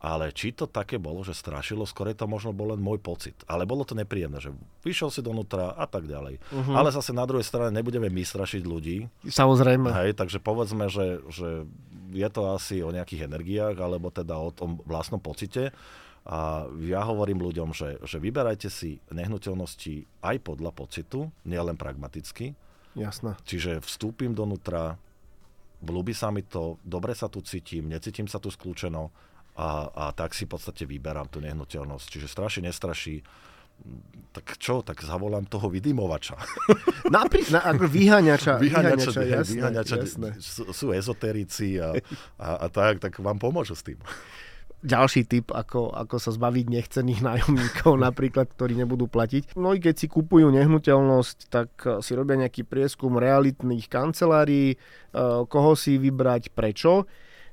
Ale či to také bolo, že strašilo, skôr to možno bol len môj pocit. Ale bolo to nepríjemné, že vyšiel si donútra a tak ďalej. Uh-huh. Ale zase na druhej strane nebudeme my strašiť ľudí. Samozrejme. Hej, takže povedzme, že, že je to asi o nejakých energiách, alebo teda o tom vlastnom pocite. A ja hovorím ľuďom, že, že vyberajte si nehnuteľnosti aj podľa pocitu, nielen pragmaticky. Jasné. Čiže vstúpim donútra, ľúbi sa mi to, dobre sa tu cítim, necítim sa tu skľúčeno, a, a tak si v podstate vyberám tú nehnuteľnosť. Čiže straší, nestraší, tak čo, tak zavolám toho vydymovača. [LAUGHS] Napri- na, ako [LAUGHS] vyháňača. Vyháňača, vyháňača, jasné, vyháňača jasné. sú, sú ezoterici a, a, a tak, tak vám pomôžu s tým. Ďalší typ, ako, ako sa zbaviť nechcených [LAUGHS] nájomníkov, napríklad, ktorí nebudú platiť. No i keď si kupujú nehnuteľnosť, tak eh, si robia nejaký prieskum realitných kancelárií, eh, koho si vybrať, prečo.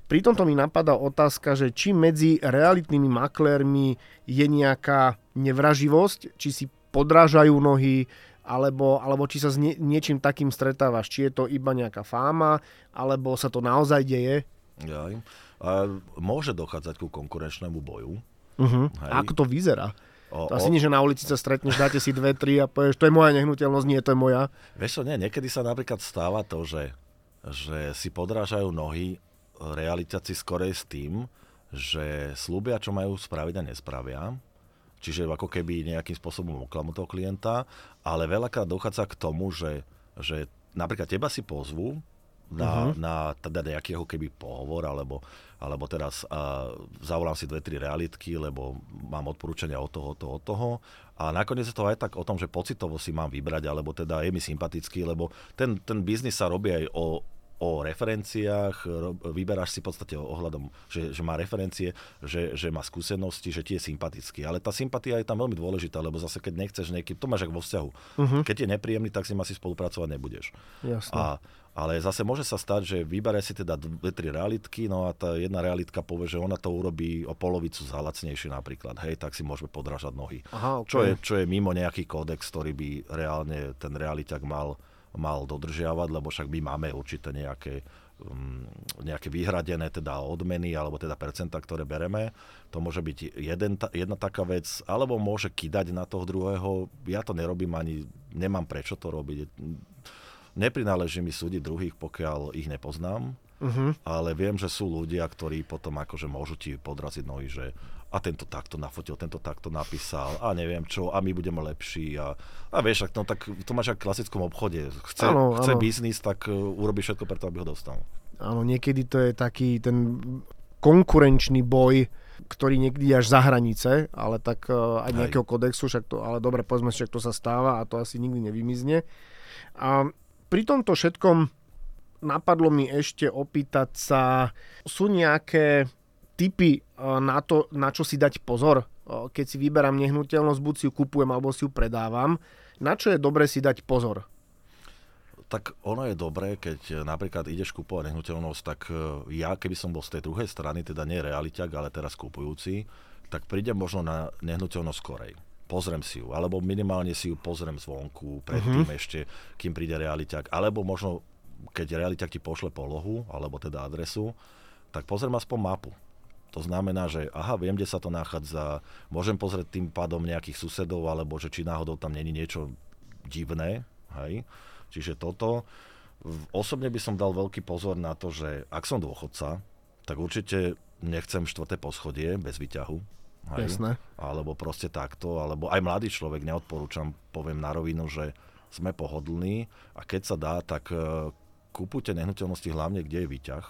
Pri tomto mi napadá otázka, že či medzi realitnými maklérmi je nejaká nevraživosť, či si podrážajú nohy, alebo, alebo či sa s nie, niečím takým stretávaš. Či je to iba nejaká fáma, alebo sa to naozaj deje. Jaj. Môže dochádzať ku konkurenčnému boju. Uh-huh. A ako to vyzerá? O, To asi nie, že na ulici sa stretneš, dáte si dve, tri a povieš, to je moja nehnuteľnosť, nie, to je moja. Vieš čo, nie, niekedy sa napríklad stáva to, že, že si podrážajú nohy realitáci skorej s tým, že slúbia, čo majú spraviť a nespravia. Čiže ako keby nejakým spôsobom oklamú toho klienta, ale veľakrát dochádza k tomu, že, že napríklad teba si pozvú na, uh-huh. na teda nejakého keby pohovor, alebo, alebo teraz uh, zavolám si dve, tri realitky, lebo mám odporúčania od toho, toho, od toho. A nakoniec je to aj tak o tom, že pocitovo si mám vybrať, alebo teda je mi sympatický, lebo ten, ten biznis sa robí aj o, o referenciách, vyberáš si v podstate ohľadom, že, že má referencie, že, že má skúsenosti, že ti je sympatický. Ale tá sympatia je tam veľmi dôležitá, lebo zase keď nechceš nejaký, to máš ako vo vzťahu. Uh-huh. Keď je nepríjemný, tak si asi spolupracovať nebudeš. Jasne. A, ale zase môže sa stať, že vyberie si teda dve, tri realitky, no a tá jedna realitka povie, že ona to urobí o polovicu za lacnejšie napríklad. Hej, tak si môžeme podrážať nohy. Aha, okay. čo, je, čo je mimo nejaký kódex, ktorý by reálne ten realiťak mal mal dodržiavať, lebo však my máme určité nejaké, um, nejaké vyhradené teda odmeny alebo teda percenta, ktoré bereme. To môže byť jeden, jedna taká vec, alebo môže kidať na toho druhého. Ja to nerobím ani, nemám prečo to robiť. Neprináleží mi súdiť druhých, pokiaľ ich nepoznám, uh-huh. ale viem, že sú ľudia, ktorí potom akože môžu ti podraziť nohy, že a tento takto nafotil, tento takto napísal a neviem čo a my budeme lepší a, a vieš, no, tak to máš ako v klasickom obchode. Chce, ano, chce ano. biznis, tak uh, urobí všetko preto, aby ho dostal. Áno, niekedy to je taký ten konkurenčný boj, ktorý niekedy až za hranice, ale tak uh, aj nejakého Hej. kodexu, však to, ale dobre, povedzme že to sa stáva a to asi nikdy nevymizne. A pri tomto všetkom napadlo mi ešte opýtať sa, sú nejaké typy eh, na to, na čo si dať pozor, eh, keď si vyberám nehnuteľnosť, buď si ju kupujem, alebo si ju predávam. Na čo je dobre si dať pozor? Tak ono je dobré, keď napríklad ideš kupovať nehnuteľnosť, tak ja, keby som bol z tej druhej strany, teda nie realiťak, ale teraz kupujúci, tak prídem možno na nehnuteľnosť skorej. Pozriem si ju, alebo minimálne si ju pozriem zvonku, predtým uh-huh. ešte, kým príde realiťak, alebo možno keď realiťak ti pošle polohu, alebo teda adresu, tak pozriem aspoň mapu to znamená, že aha, viem, kde sa to nachádza, môžem pozrieť tým pádom nejakých susedov, alebo že či náhodou tam není niečo divné, hej. Čiže toto. Osobne by som dal veľký pozor na to, že ak som dôchodca, tak určite nechcem štvrté poschodie bez výťahu. Hej? Jasné. Alebo proste takto, alebo aj mladý človek neodporúčam, poviem na rovinu, že sme pohodlní a keď sa dá, tak uh, kúpujte nehnuteľnosti hlavne, kde je výťah,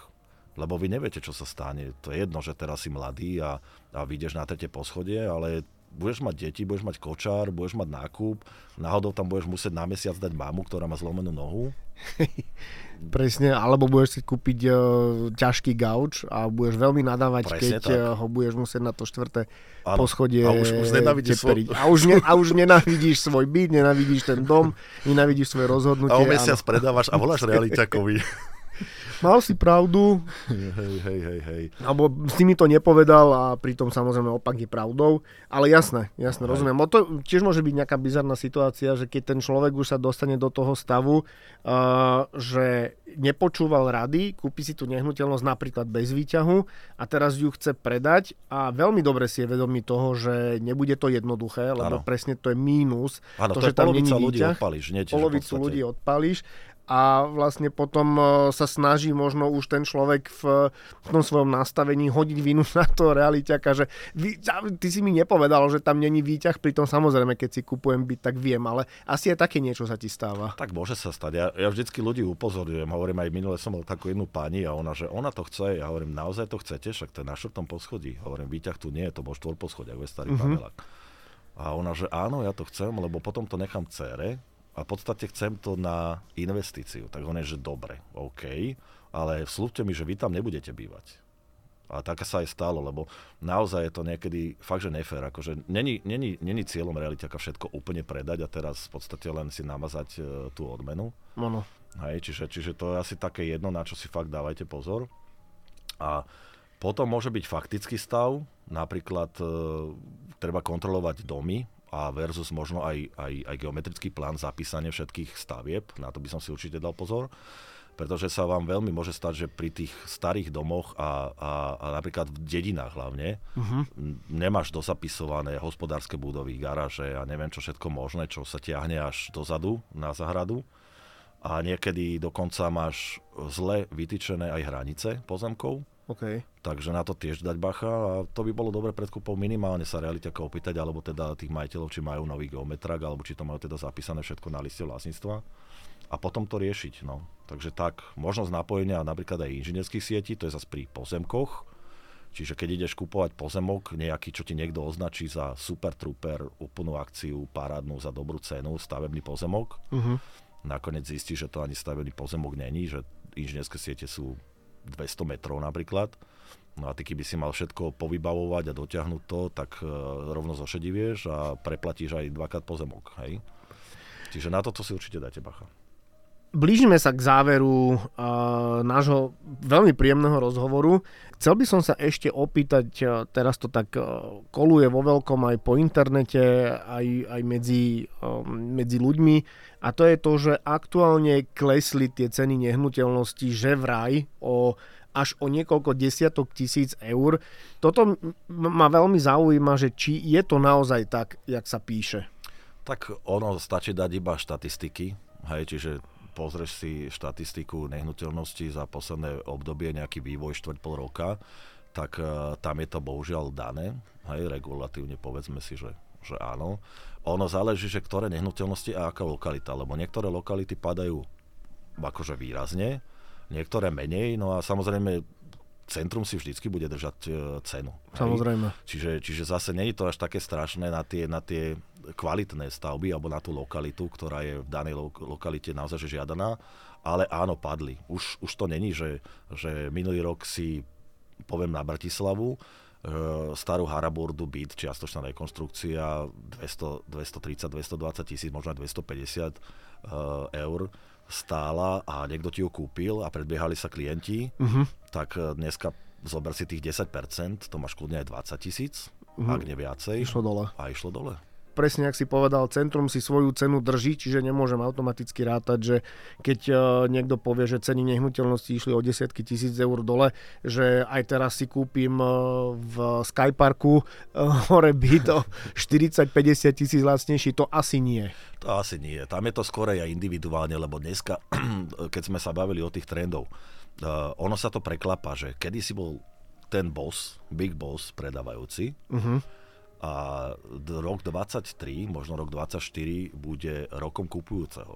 lebo vy neviete, čo sa stane. To je jedno, že teraz si mladý a, a vyjdeš na tretie poschodie, ale budeš mať deti, budeš mať kočár, budeš mať nákup, náhodou tam budeš musieť na mesiac dať mamu, ktorá má zlomenú nohu. [LAUGHS] Presne, alebo budeš si kúpiť uh, ťažký gauč a budeš veľmi nadávať, Presne keď tak. ho budeš musieť na to štvrté ano. poschodie a už, už nenavidíš svoj... a, už ne, a už nenavidíš svoj byt, nenavidíš ten dom, nenavidíš svoje rozhodnutie. A o mesiac ano. predávaš a voláš [LAUGHS] realitakovi. [LAUGHS] mal si pravdu. [LAUGHS] Hej, hej, hej, hej. Alebo si mi to nepovedal a pritom samozrejme opak je pravdou. Ale jasné, jasné, hej. rozumiem. O to tiež môže byť nejaká bizarná situácia, že keď ten človek už sa dostane do toho stavu, uh, že nepočúval rady, kúpi si tú nehnuteľnosť napríklad bez výťahu a teraz ju chce predať a veľmi dobre si je vedomý toho, že nebude to jednoduché, lebo ano. presne to je mínus. Áno, to, to, že tam ľudí odpališ. polovicu ľudí odpališ a vlastne potom e, sa snaží možno už ten človek v, v tom svojom nastavení hodiť vinu [LAUGHS] na to realiťaka, že vy, ty si mi nepovedal, že tam není výťah, pritom samozrejme, keď si kupujem byt, tak viem, ale asi aj také niečo sa ti stáva. Tak môže sa stať. Ja, ja vždycky ľudí upozorňujem, hovorím aj minule som mal takú jednu pani a ona, že ona to chce, ja hovorím, naozaj to chcete, však to je na štvrtom poschodí. Hovorím, výťah tu nie je, to bol štvor poschodí, ako je starý mm-hmm. panelák. A ona, že áno, ja to chcem, lebo potom to nechám cére, a v podstate chcem to na investíciu. Tak on je, že dobre, OK, ale slúbte mi, že vy tam nebudete bývať. A tak sa aj stalo, lebo naozaj je to niekedy fakt, že nefér. Akože není, není, není cieľom realiťaka všetko úplne predať a teraz v podstate len si namazať e, tú odmenu. Ano. Hej, čiže, čiže to je asi také jedno, na čo si fakt dávajte pozor. A potom môže byť faktický stav, napríklad e, treba kontrolovať domy, a versus možno aj, aj, aj geometrický plán zapísania všetkých stavieb. Na to by som si určite dal pozor pretože sa vám veľmi môže stať, že pri tých starých domoch a, a, a napríklad v dedinách hlavne uh-huh. nemáš dozapisované hospodárske budovy, garáže a neviem čo všetko možné, čo sa tiahne až dozadu na zahradu. A niekedy dokonca máš zle vytýčené aj hranice pozemkov Okay. Takže na to tiež dať bacha a to by bolo dobre pred kúpou minimálne sa realitaká opýtať, alebo teda tých majiteľov, či majú nový geometrak, alebo či to majú teda zapísané všetko na liste vlastníctva a potom to riešiť. No. Takže tak, možnosť napojenia napríklad aj inžinierských sietí, to je zase pri pozemkoch, Čiže keď ideš kupovať pozemok, nejaký, čo ti niekto označí za super trooper, úplnú akciu, parádnu za dobrú cenu, stavebný pozemok, uh-huh. nakoniec zistíš, že to ani stavebný pozemok není, že inžinierské siete sú 200 metrov napríklad. No a ty keby si mal všetko povybavovať a dotiahnuť to, tak uh, rovno zošedivieš a preplatíš aj dvakrát pozemok. Hej? Čiže na toto si určite dajte bacha. Blížime sa k záveru uh, nášho veľmi príjemného rozhovoru. Chcel by som sa ešte opýtať, uh, teraz to tak uh, koluje vo veľkom aj po internete, aj, aj medzi, uh, medzi ľuďmi, a to je to, že aktuálne klesli tie ceny nehnuteľností, že vraj o až o niekoľko desiatok tisíc eur. Toto ma veľmi zaujíma, že či je to naozaj tak, jak sa píše. Tak ono stačí dať iba štatistiky, hej, čiže pozrieš si štatistiku nehnuteľnosti za posledné obdobie, nejaký vývoj štvrť pol roka, tak uh, tam je to bohužiaľ dané, hej, regulatívne povedzme si, že, že áno. Ono záleží, že ktoré nehnuteľnosti a aká lokalita, lebo niektoré lokality padajú akože výrazne, niektoré menej, no a samozrejme centrum si vždycky bude držať uh, cenu. Samozrejme. Čiže, čiže zase není to až také strašné na tie, na tie kvalitné stavby alebo na tú lokalitu, ktorá je v danej lo- lokalite naozaj že žiadaná, ale áno, padli. Už, už to není, že, že minulý rok si, poviem na Bratislavu, e, starú Harabordu byt, čiastočná rekonstrukcia 200, 230, 220 tisíc, možno aj 250 e, eur stála a niekto ti ju kúpil a predbiehali sa klienti, uh-huh. tak e, dneska zober si tých 10%, to máš kľudne aj 20 tisíc, uh-huh. ak viacej. Išlo dole. A išlo dole presne, ak si povedal, centrum si svoju cenu drží, čiže nemôžem automaticky rátať, že keď uh, niekto povie, že ceny nehnuteľnosti išli o desiatky tisíc eur dole, že aj teraz si kúpim uh, v Skyparku uh, hore byt o 40-50 tisíc lacnejší, to asi nie. To asi nie. Tam je to skôr aj individuálne, lebo dneska, [CLEARS THROAT] keď sme sa bavili o tých trendov, ono sa to preklapa, že kedy si bol ten boss, big boss predávajúci, uh-huh a rok 23, možno rok 24 bude rokom kupujúceho.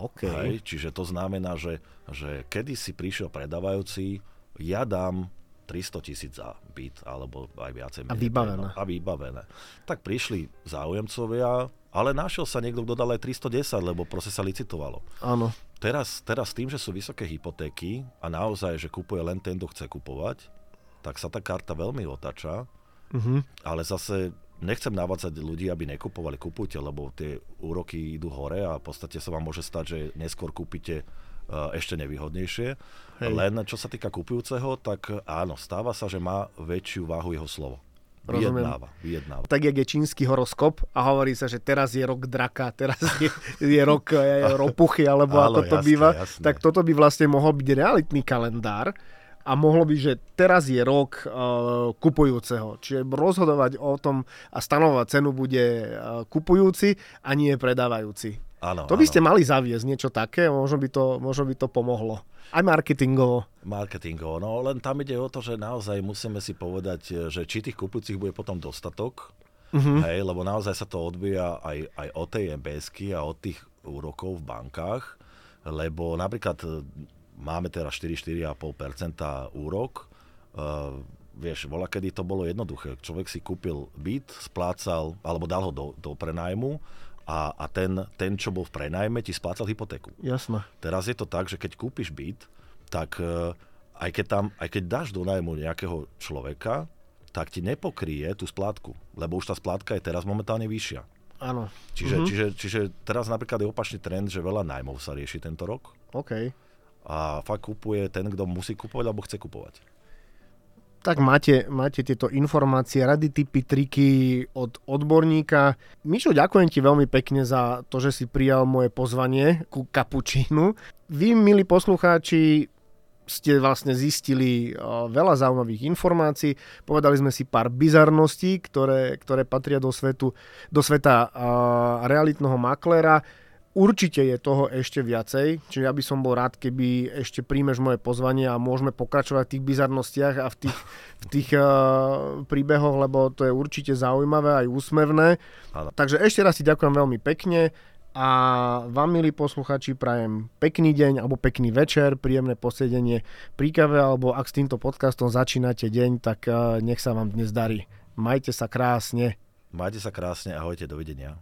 Okay. Hej, čiže to znamená, že, že kedy si prišiel predávajúci, ja dám 300 tisíc za byt, alebo aj viacej. A vybavené. A vybavené. Tak prišli záujemcovia, ale našiel sa niekto, kto dal aj 310, lebo proste sa licitovalo. Áno. Teraz, teraz tým, že sú vysoké hypotéky a naozaj, že kupuje len ten, kto chce kupovať, tak sa tá karta veľmi otača, uh-huh. ale zase nechcem navádzať ľudí, aby nekupovali, kupujte, lebo tie úroky idú hore a v podstate sa vám môže stať, že neskôr kúpite uh, ešte nevýhodnejšie. Hej. Len čo sa týka kupujúceho, tak áno, stáva sa, že má väčšiu váhu jeho slovo. Vyjednáva, vyjednáva. Tak, jak je čínsky horoskop a hovorí sa, že teraz je rok draka, teraz je, je rok je, [LAUGHS] ropuchy, alebo Áno, ako to jasne, býva, jasne. tak toto by vlastne mohol byť realitný kalendár, a mohlo by, že teraz je rok uh, kupujúceho. Čiže rozhodovať o tom a stanovať cenu bude uh, kupujúci a nie predávajúci. Áno, to by áno. ste mali zaviesť niečo také, možno by to, možno by to pomohlo. Aj marketingovo. Marketingovo, no len tam ide o to, že naozaj musíme si povedať, že či tých kupujúcich bude potom dostatok, uh-huh. hej, lebo naozaj sa to odvíja aj, aj od tej MBSky a od tých úrokov v bankách, lebo napríklad máme teraz 4-4,5% úrok. Uh, vieš, voľa kedy to bolo jednoduché. Človek si kúpil byt, splácal, alebo dal ho do, do prenajmu a, a ten, ten, čo bol v prenajme, ti splácal hypotéku. Jasné. Teraz je to tak, že keď kúpiš byt, tak uh, aj keď, tam, aj keď dáš do nájmu nejakého človeka, tak ti nepokrie tú splátku, lebo už tá splátka je teraz momentálne vyššia. Áno. Čiže, mm-hmm. čiže, čiže teraz napríklad je opačný trend, že veľa nájmov sa rieši tento rok. OK a fakt kupuje ten, kto musí kupovať alebo chce kupovať. Tak máte, máte tieto informácie, rady, typy, triky od odborníka. Mišo, ďakujem ti veľmi pekne za to, že si prijal moje pozvanie ku kapučínu. Vy, milí poslucháči, ste vlastne zistili veľa zaujímavých informácií. Povedali sme si pár bizarností, ktoré, ktoré patria do, svetu, do sveta realitného maklera. Určite je toho ešte viacej, čiže ja by som bol rád, keby ešte príjmeš moje pozvanie a môžeme pokračovať v tých bizarnostiach a v tých, v tých uh, príbehoch, lebo to je určite zaujímavé aj úsmevné. Ano. Takže ešte raz si ďakujem veľmi pekne a vám, milí posluchači, prajem pekný deň alebo pekný večer, príjemné posedenie pri kave, alebo ak s týmto podcastom začínate deň, tak uh, nech sa vám dnes darí. Majte sa krásne. Majte sa krásne, ahojte, dovidenia.